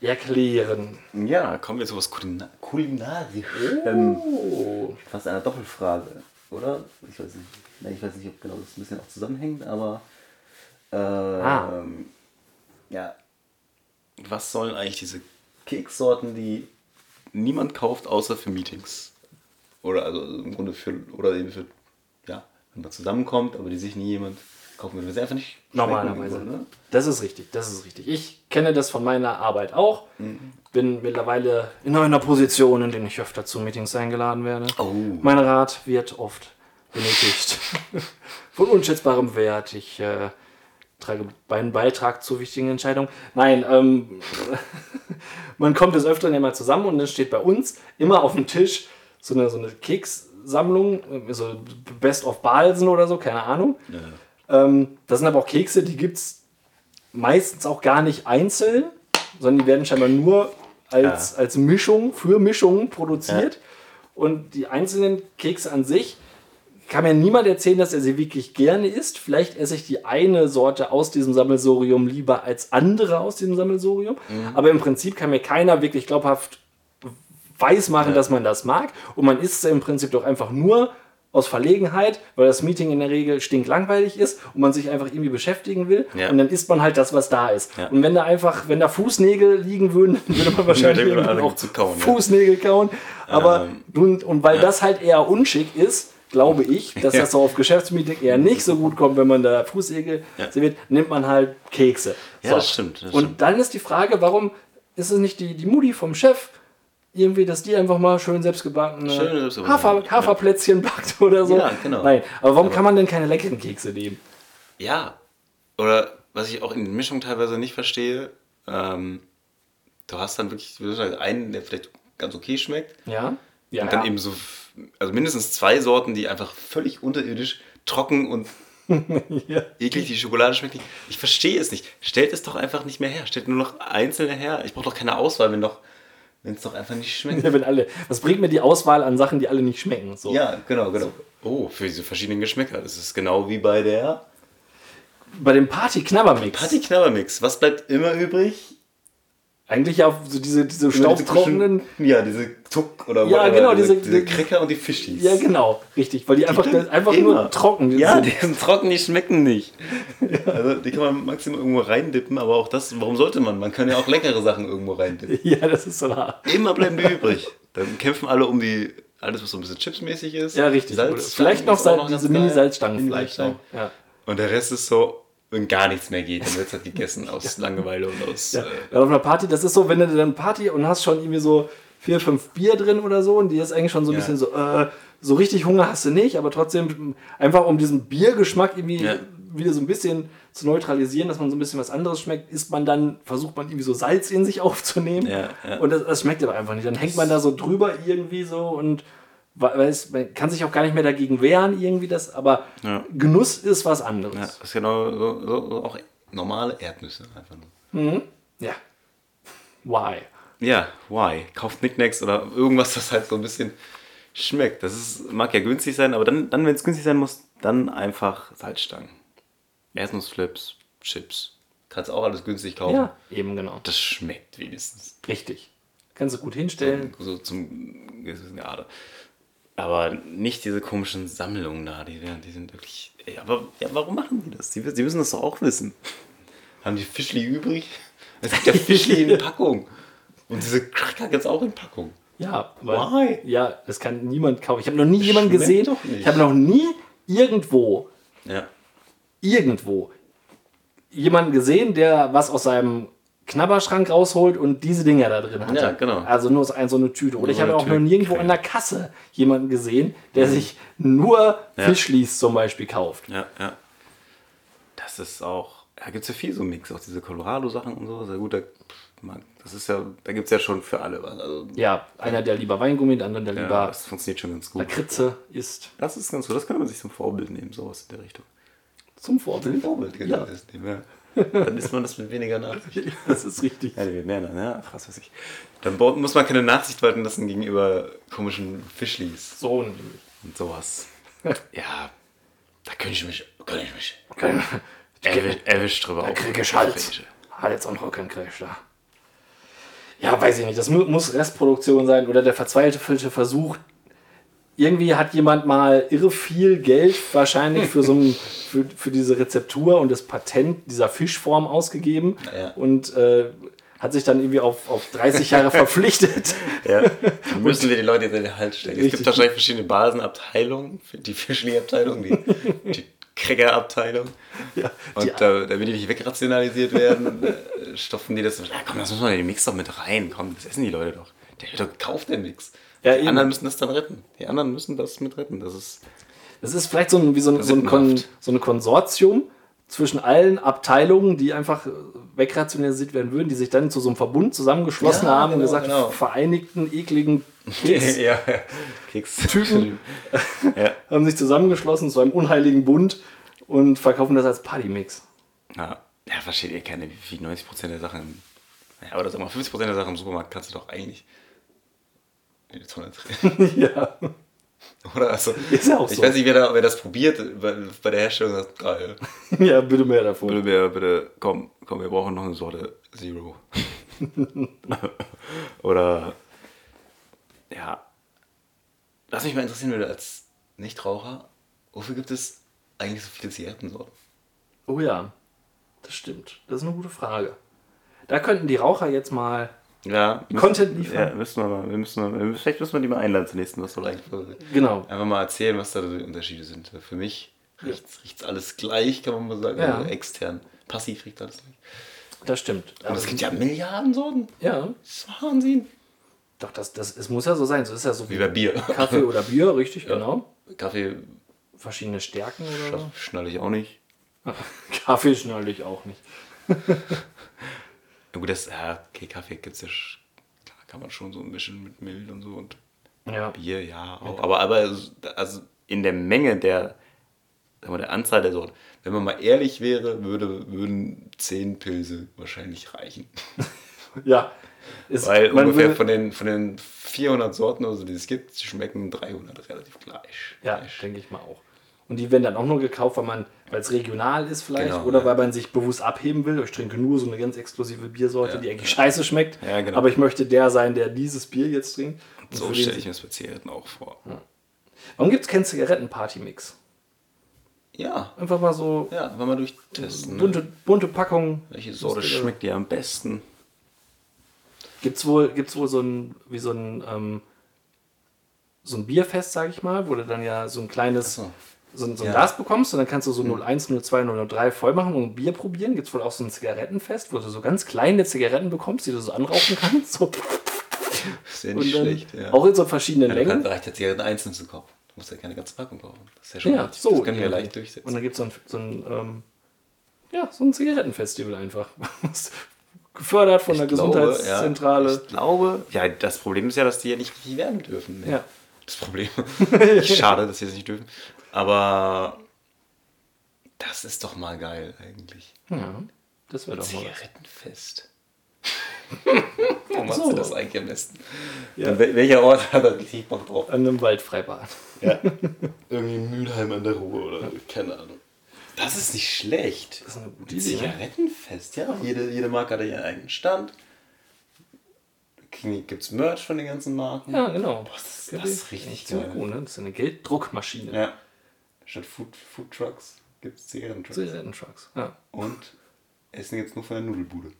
erklären. Ja, kommen wir zu was Kulina Kulinarischem. Oh. Fast einer Doppelfrage, oder? Ich weiß nicht. Nein, ich weiß nicht, ob genau das ein bisschen auch zusammenhängt, aber. Ähm, Ja. Was sollen eigentlich diese Keksorten, die niemand kauft, außer für Meetings? Oder also im Grunde für. Oder eben für. Ja, wenn man zusammenkommt, aber die sich nie jemand kaufen will. Weil sie einfach nicht. Normalerweise. irgendwo, ne? Das ist richtig, das ist richtig. Ich kenne das von meiner Arbeit auch. Bin mittlerweile in einer Position, in der ich öfter zu Meetings eingeladen werde. Oh. Mein Rat wird oft benötigt. von unschätzbarem Wert. Ich äh, trage meinen Beitrag zu wichtigen Entscheidungen. Nein, ähm, man kommt des Öfteren immer zusammen und dann steht bei uns immer auf dem Tisch so eine, so eine Kekssammlung, äh, so Best of Balsen oder so, keine Ahnung. Ähm, das sind aber auch Kekse, die gibt es meistens auch gar nicht einzeln, sondern die werden scheinbar nur als, als Mischung für Mischungen produziert. Und die einzelnen Kekse an sich kann mir niemand erzählen, dass er sie wirklich gerne isst. Vielleicht esse ich die eine Sorte aus diesem Sammelsurium lieber als andere aus diesem Sammelsurium. Aber im Prinzip kann mir keiner wirklich glaubhaft weiß machen, dass man das mag. Und man isst es im Prinzip doch einfach nur aus Verlegenheit, weil das Meeting in der Regel stinklangweilig ist und man sich einfach irgendwie beschäftigen will. Ja. Und dann isst man halt das, was da ist. Ja. Und wenn da einfach, wenn da Fußnägel liegen würden, würde man wahrscheinlich würde irgendwie alle auch zu kauen, ja. Fußnägel kauen. Aber Ähm, und, und weil das halt eher unschick ist, glaube ich, dass Ja. das so auf Geschäftsmeeting eher nicht so gut kommt, wenn man da Fußnägel Ja. serviert, nimmt man halt Kekse. Ja, das stimmt, das und stimmt. dann ist die Frage, warum ist es nicht die, die Mutti vom Chef, irgendwie, dass die einfach mal schön selbstgebackene Schön selbstgebackene, Hafer, ja. Haferplätzchen backt oder so. Ja, genau. Nein, aber warum kann man denn keine leckeren Kekse nehmen? Ja. Oder was ich auch in den Mischungen teilweise nicht verstehe, ähm, du hast dann wirklich einen, der vielleicht ganz okay schmeckt. Ja? Ja. Und dann ja. eben so, also mindestens zwei Sorten, die einfach völlig unterirdisch, trocken und ja. eklig, die Schokolade schmeckt nicht. Ich verstehe es nicht. Stellt es doch einfach nicht mehr her. Stellt nur noch einzelne her. Ich brauche doch keine Auswahl, wenn doch, wenn es doch einfach nicht schmeckt. Ja, wenn alle. Was bringt mir die Auswahl an Sachen, die alle nicht schmecken? So. Ja, genau, genau. Oh, für diese verschiedenen Geschmäcker. Das ist genau wie bei der Bei dem Party-Knabbermix. Party Knabbermix. Was bleibt immer übrig? Eigentlich ja so diese, diese staubtrockenen. Ja, diese Tuck oder Ja, whatever, genau, diese, diese- diese Cracker und die Fischis. Ja, genau, richtig. Weil die einfach, bleiben einfach immer. nur trocken Ja, sind. die sind trocken, die schmecken nicht. Also die kann man maximal irgendwo reindippen, aber auch das, warum sollte man? Man kann ja auch leckere Sachen irgendwo reindippen. Ja, das ist so nah. Immer bleiben die übrig. Dann kämpfen alle um die, alles was so ein bisschen chipsmäßig ist. Ja, richtig. Salz, Vielleicht noch, Salz, ganz diese. Mini-Salzstangen vielleicht noch. Ja. Und der Rest ist so, wenn gar nichts mehr geht, dann wird es halt gegessen aus Langeweile und aus. Ja. Äh, Weil auf einer Party, das ist so, wenn du dann Party und hast schon irgendwie so vier, fünf Bier drin oder so und die ist eigentlich schon so ein Ja. bisschen so, äh, so richtig Hunger hast du nicht, aber trotzdem einfach um diesen Biergeschmack irgendwie Ja. wieder so ein bisschen zu neutralisieren, dass man so ein bisschen was anderes schmeckt, isst man dann, versucht man irgendwie so Salz in sich aufzunehmen Ja, ja. und das, das schmeckt aber einfach nicht. Dann hängt man da so drüber irgendwie so und we- weiß, man kann sich auch gar nicht mehr dagegen wehren irgendwie das, aber Ja. Genuss ist was anderes. ja, das ist genau so, so, so auch normale Erdnüsse einfach nur. ja. Why? Ja, why? Kauft Knickknacks oder irgendwas, das halt so ein bisschen schmeckt. Das ist, mag ja günstig sein, aber dann, dann wenn es günstig sein muss, dann einfach Salzstangen. Erdnussflips, Chips. Kannst auch alles günstig kaufen. Ja, eben genau. Das schmeckt wenigstens. Richtig. Kannst du gut hinstellen. So zum gewissen Grade. Aber nicht diese komischen Sammlungen da, die, die sind wirklich. Ey, aber ja, warum machen die das? Die, die müssen das doch auch wissen. Haben die Fischli übrig? Es gibt ja Fischli in Packung. Und diese Cracker gibt es auch in Packung. Ja, weil, Why? ja, das kann niemand kaufen. Ich habe noch nie jemanden Schmeckt gesehen. doch nicht. Ich habe noch nie irgendwo, Ja. irgendwo jemanden gesehen, der was aus seinem Knabberschrank rausholt und diese Dinger da drin hat. Ja, genau. Also nur so ein- so eine Tüte. Oder ich habe auch noch nirgendwo an der Kasse jemanden gesehen, der sich nur Ja. Fischlis zum Beispiel kauft. Ja, ja. Das ist auch, da gibt es ja viel so Mix, auch diese Colorado-Sachen und so. Sehr gut, da, das ist ja, da gibt es ja schon für alle was. Also, Ja, einer, der lieber Weingummi, der andere, der ja, lieber das funktioniert schon ganz gut. Lakritze isst. Das ist ganz gut, das könnte man sich zum Vorbild nehmen, sowas in der Richtung. Zum Vorbild. Vorbild, genau. Ja. Dann isst man das mit weniger Nachsicht. Das ist richtig. Ja, die wird mehr dann, ja, was weiß ich. Dann muss man keine Nachsicht walten lassen gegenüber komischen Fischlis So nämlich. und sowas. Ja, da könnte ich mich, könnte ich mich Okay. erwisch, erwischt drüber. Da auf- krieg ich Hals. jetzt auch noch keinen Crash da. Ja, weiß ich nicht. Das mu muss Restproduktion sein oder der verzweifelte Versuch. Irgendwie hat jemand mal irre viel Geld wahrscheinlich für, so ein, für, für diese Rezeptur und das Patent dieser Fischform ausgegeben Ja. und äh, hat sich dann irgendwie auf, auf 30 Jahre verpflichtet. Ja, dann müssen wir die Leute in den Hals stecken. Es Richtig. gibt wahrscheinlich verschiedene Basenabteilungen, die Fischli-Abteilung, die, die Cracker-Abteilung. Ja, Und die- da, damit die nicht wegrationalisiert werden, äh, stopfen die das. Ja, komm, das muss man in den Mix doch mit rein. Komm, das essen die Leute doch. Der wird doch gekauft, der Mix. Ja, die anderen müssen das dann retten. Die anderen müssen das mit retten. Das ist. Das ist vielleicht so ein, wie so ein, so ein, Kon, so ein Konsortium zwischen allen Abteilungen, die einfach äh, wegrationalisiert werden würden, die sich dann zu so einem Verbund zusammengeschlossen Ja, haben und genau, gesagt, genau. vereinigten, ekligen Keks ja. Keks. Typen. ja. haben sich zusammengeschlossen zu einem unheiligen Bund und verkaufen das als Partymix. Ja. ja, versteht ihr keine, wie viel 90% der Sachen. Ja, oder sag mal, 50% der Sachen im Supermarkt kannst du doch eigentlich in die Tonne drehen. ja. Oder? Also, Ist ja auch ich so. weiß nicht, wer, da, wer das probiert bei, bei der Herstellung. Sagt, geil. ja, bitte mehr davon. Bitte, bitte, bitte, komm, komm, wir brauchen noch eine Sorte Zero. Oder, ja. Was mich mal interessieren würde als Nichtraucher, wofür gibt es eigentlich so viele Zigarettensorten? Oh ja, das stimmt. Das ist eine gute Frage. Da könnten die Raucher jetzt mal Ja, Content liefern. Ja, müssen wir mal, wir müssen wir- vielleicht müssen wir die mal einladen zur nächsten was Folge. Genau. Einfach mal erzählen, was da die Unterschiede sind. Für mich riecht es alles gleich, kann man mal sagen. Ja. Also extern. Passiv riecht alles gleich. Das stimmt. Und es gibt ja Milliarden Sorten. ja, Das ist Wahnsinn. doch, das, das, es muss ja so sein. So ist ja so Wie bei Bier. Kaffee oder Bier, richtig, genau. Kaffee Verschiedene Stärken oder so. schnalle ich auch nicht. Kaffee schnalle ich auch nicht. Ja gut, das, ja, okay, Kaffee gibt es ja, klar, kann man schon so ein bisschen mit Mild und so und Ja. Bier, ja, auch. Aber, aber also in der Menge der, sagen wir, der Anzahl der Sorten, wenn man mal ehrlich wäre, würde, würden 10 Pilze wahrscheinlich reichen. Ja. Ist, Weil ungefähr würde- von den, von den 400 Sorten, also die es gibt, schmecken 300 relativ gleich. Ja, gleich. denke ich mal auch. Und die werden dann auch nur gekauft, weil man, weil es regional ist vielleicht Genau, oder ja. weil man sich bewusst abheben will. Ich trinke nur so eine ganz exklusive Biersorte, Ja. die eigentlich scheiße schmeckt. Ja, genau. Aber ich möchte der sein, der dieses Bier jetzt trinkt. Und So stelle ich mir das bei Zigaretten auch vor. Warum gibt es keinen Zigaretten-Party-Mix? Ja, Einfach mal so ja, wollen wir durchtesten. Ne? bunte, bunte Packung. Welche Sorte schmeckt dir am besten? Gibt's wohl, gibt's wohl so ein, wie so ein, ähm, so ein Bierfest, sag ich mal, wo du dann ja so ein kleines, Ach so, ein, so ein Ja. Glas bekommst und dann kannst du so 01, 02, 03 voll machen und ein Bier probieren. Gibt's wohl auch so ein Zigarettenfest, wo du so ganz kleine Zigaretten bekommst, die du so anrauchen kannst. So. Ist ja nicht schlecht, ja. Auch in so verschiedenen ja, Längen. dann reicht ja Zigaretten einzeln zu kaufen. Du musst ja keine ganze Packung kaufen. Das ist ja schon Ja, richtig. so. Das können wir leicht durchsetzen. Und dann gibt es so ein, so ein, ähm, ja, so ein Zigarettenfestival einfach. Gefördert von der Gesundheitszentrale. Ja, ich glaube, ja, das Problem ist ja, dass die ja nicht richtig werden dürfen. Ne? Ja. Das Problem. Schade, dass sie das nicht dürfen. Aber das ist doch mal geil eigentlich. Ja, das wäre doch mal. Zigarettenfest. Wo machst So. du das eigentlich am besten? Ja. Welcher Ort hat da richtig Bock drauf? An einem Waldfreibad. Ja. Irgendwie Mülheim an der Ruhr oder keine Ahnung. Das ist nicht schlecht. Das ist eine gute Idee. Ne? Zigarettenfest, ja. Jede, jede Marke hat ja ihren eigenen Stand. Gibt es Merch von den ganzen Marken? Ja, genau. das- das ist richtig geil. cool, ne? Das ist eine Gelddruckmaschine. Ja. Statt Food, Food Trucks gibt es Zigarettentrucks. Zigarettentrucks. Ja. Und Essen es nur von der Nudelbude.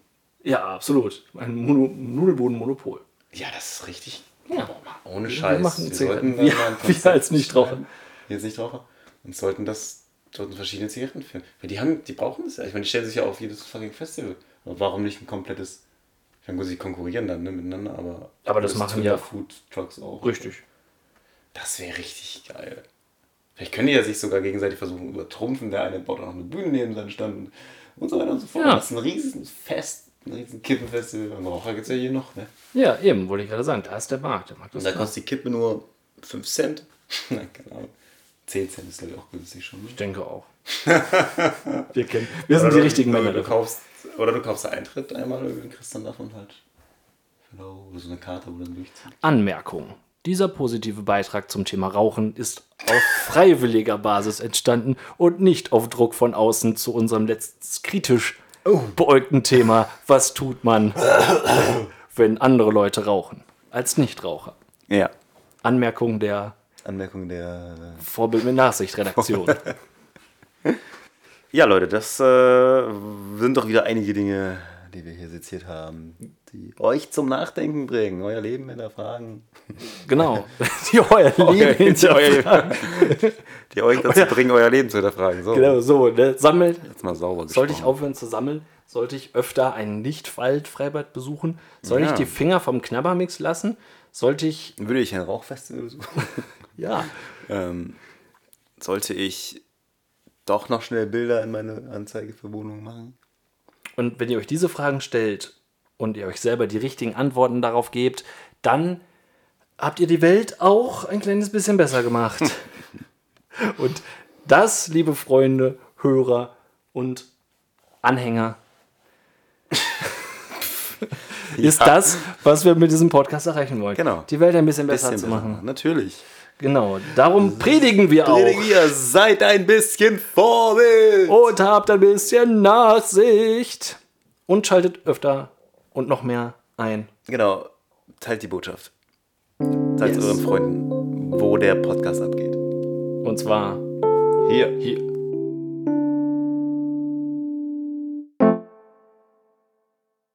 ja, absolut. Ein Mono Nudelbodenmonopol. Ja, das ist richtig. Ja. Boah, ohne Wir Scheiß. machen Zigaretten. Wir- mal ein wir als Nichtraucher. Wir als Nichtraucher. Und sollten das, sollten verschiedene Zigaretten führen. Weil die haben, die brauchen das ja. Ich meine, die stellen sich ja auf jedes fucking Festival. Aber warum nicht ein komplettes. Ich meine, gut, sie konkurrieren dann ne, miteinander, aber. Aber das machen ja- Food Trucks auch. Richtig. Das wäre richtig geil. Vielleicht können die ja sich sogar gegenseitig versuchen übertrumpfen. Der eine baut auch noch eine Bühne neben seinen Stand und so weiter und so fort. Ja. Das ist ein riesen Fest, ein riesen Kippenfestival. Und Raucher gibt es ja hier noch, ne? Ja, eben, wollte ich gerade sagen. Da ist der Markt. Der Markt Und da kostet die Kippe nur 5 Cent. Nein, keine Ahnung. 10 Cent ist glaube ich auch günstig schon. Ne? Ich denke auch. wir, kennen, wir sind die Oder richtigen du, Männer du dafür. kaufst Oder du kaufst Eintritt einmal und kriegst dann davon halt genau, so eine Karte, wo du dann durchziehst. Anmerkung. Dieser positive Beitrag zum Thema Rauchen ist auf freiwilliger Basis entstanden und nicht auf Druck von außen zu unserem letztens kritisch beäugten Thema Was tut man, wenn andere Leute rauchen? Als Nichtraucher. Ja. Anmerkung der Anmerkung der. Vorbild mit Nachsicht-Redaktion. Ja, Leute, das äh, sind doch wieder einige Dinge, die wir hier seziert haben, die euch zum Nachdenken bringen, euer Leben hinterfragen. genau. Die euer Leben hinterfragen. die euch dazu bringen, euer Leben zu hinterfragen. So, Genau, so. Ne? Sammelt. jetzt mal sauber Sollte ich gesprochen. aufhören zu sammeln? Sollte ich öfter ein Nicht-Wald-Freibad besuchen? Soll ich Ja. die Finger vom Knabbermix lassen? Sollte ich. Würde ich ein Rauchfestival besuchen? Ja. ähm, sollte ich doch noch schnell Bilder in meine Anzeige für Wohnungen machen? Und wenn ihr euch diese Fragen stellt und ihr euch selber die richtigen Antworten darauf gebt, dann habt ihr die Welt auch ein kleines bisschen besser gemacht. und das, liebe Freunde, Hörer und Anhänger, ist das, was wir mit diesem Podcast erreichen wollen. Genau. Die Welt ein bisschen besser Bisschen zu besser machen. Natürlich. Genau. Darum predigen wir auch. Predigen ihr, seid ein bisschen Vorbild. Und habt ein bisschen Nachsicht. Und schaltet öfter und noch mehr ein. Genau, teilt die Botschaft. Sagt Yes. euren Freunden, wo der Podcast abgeht. Und zwar Hier. hier.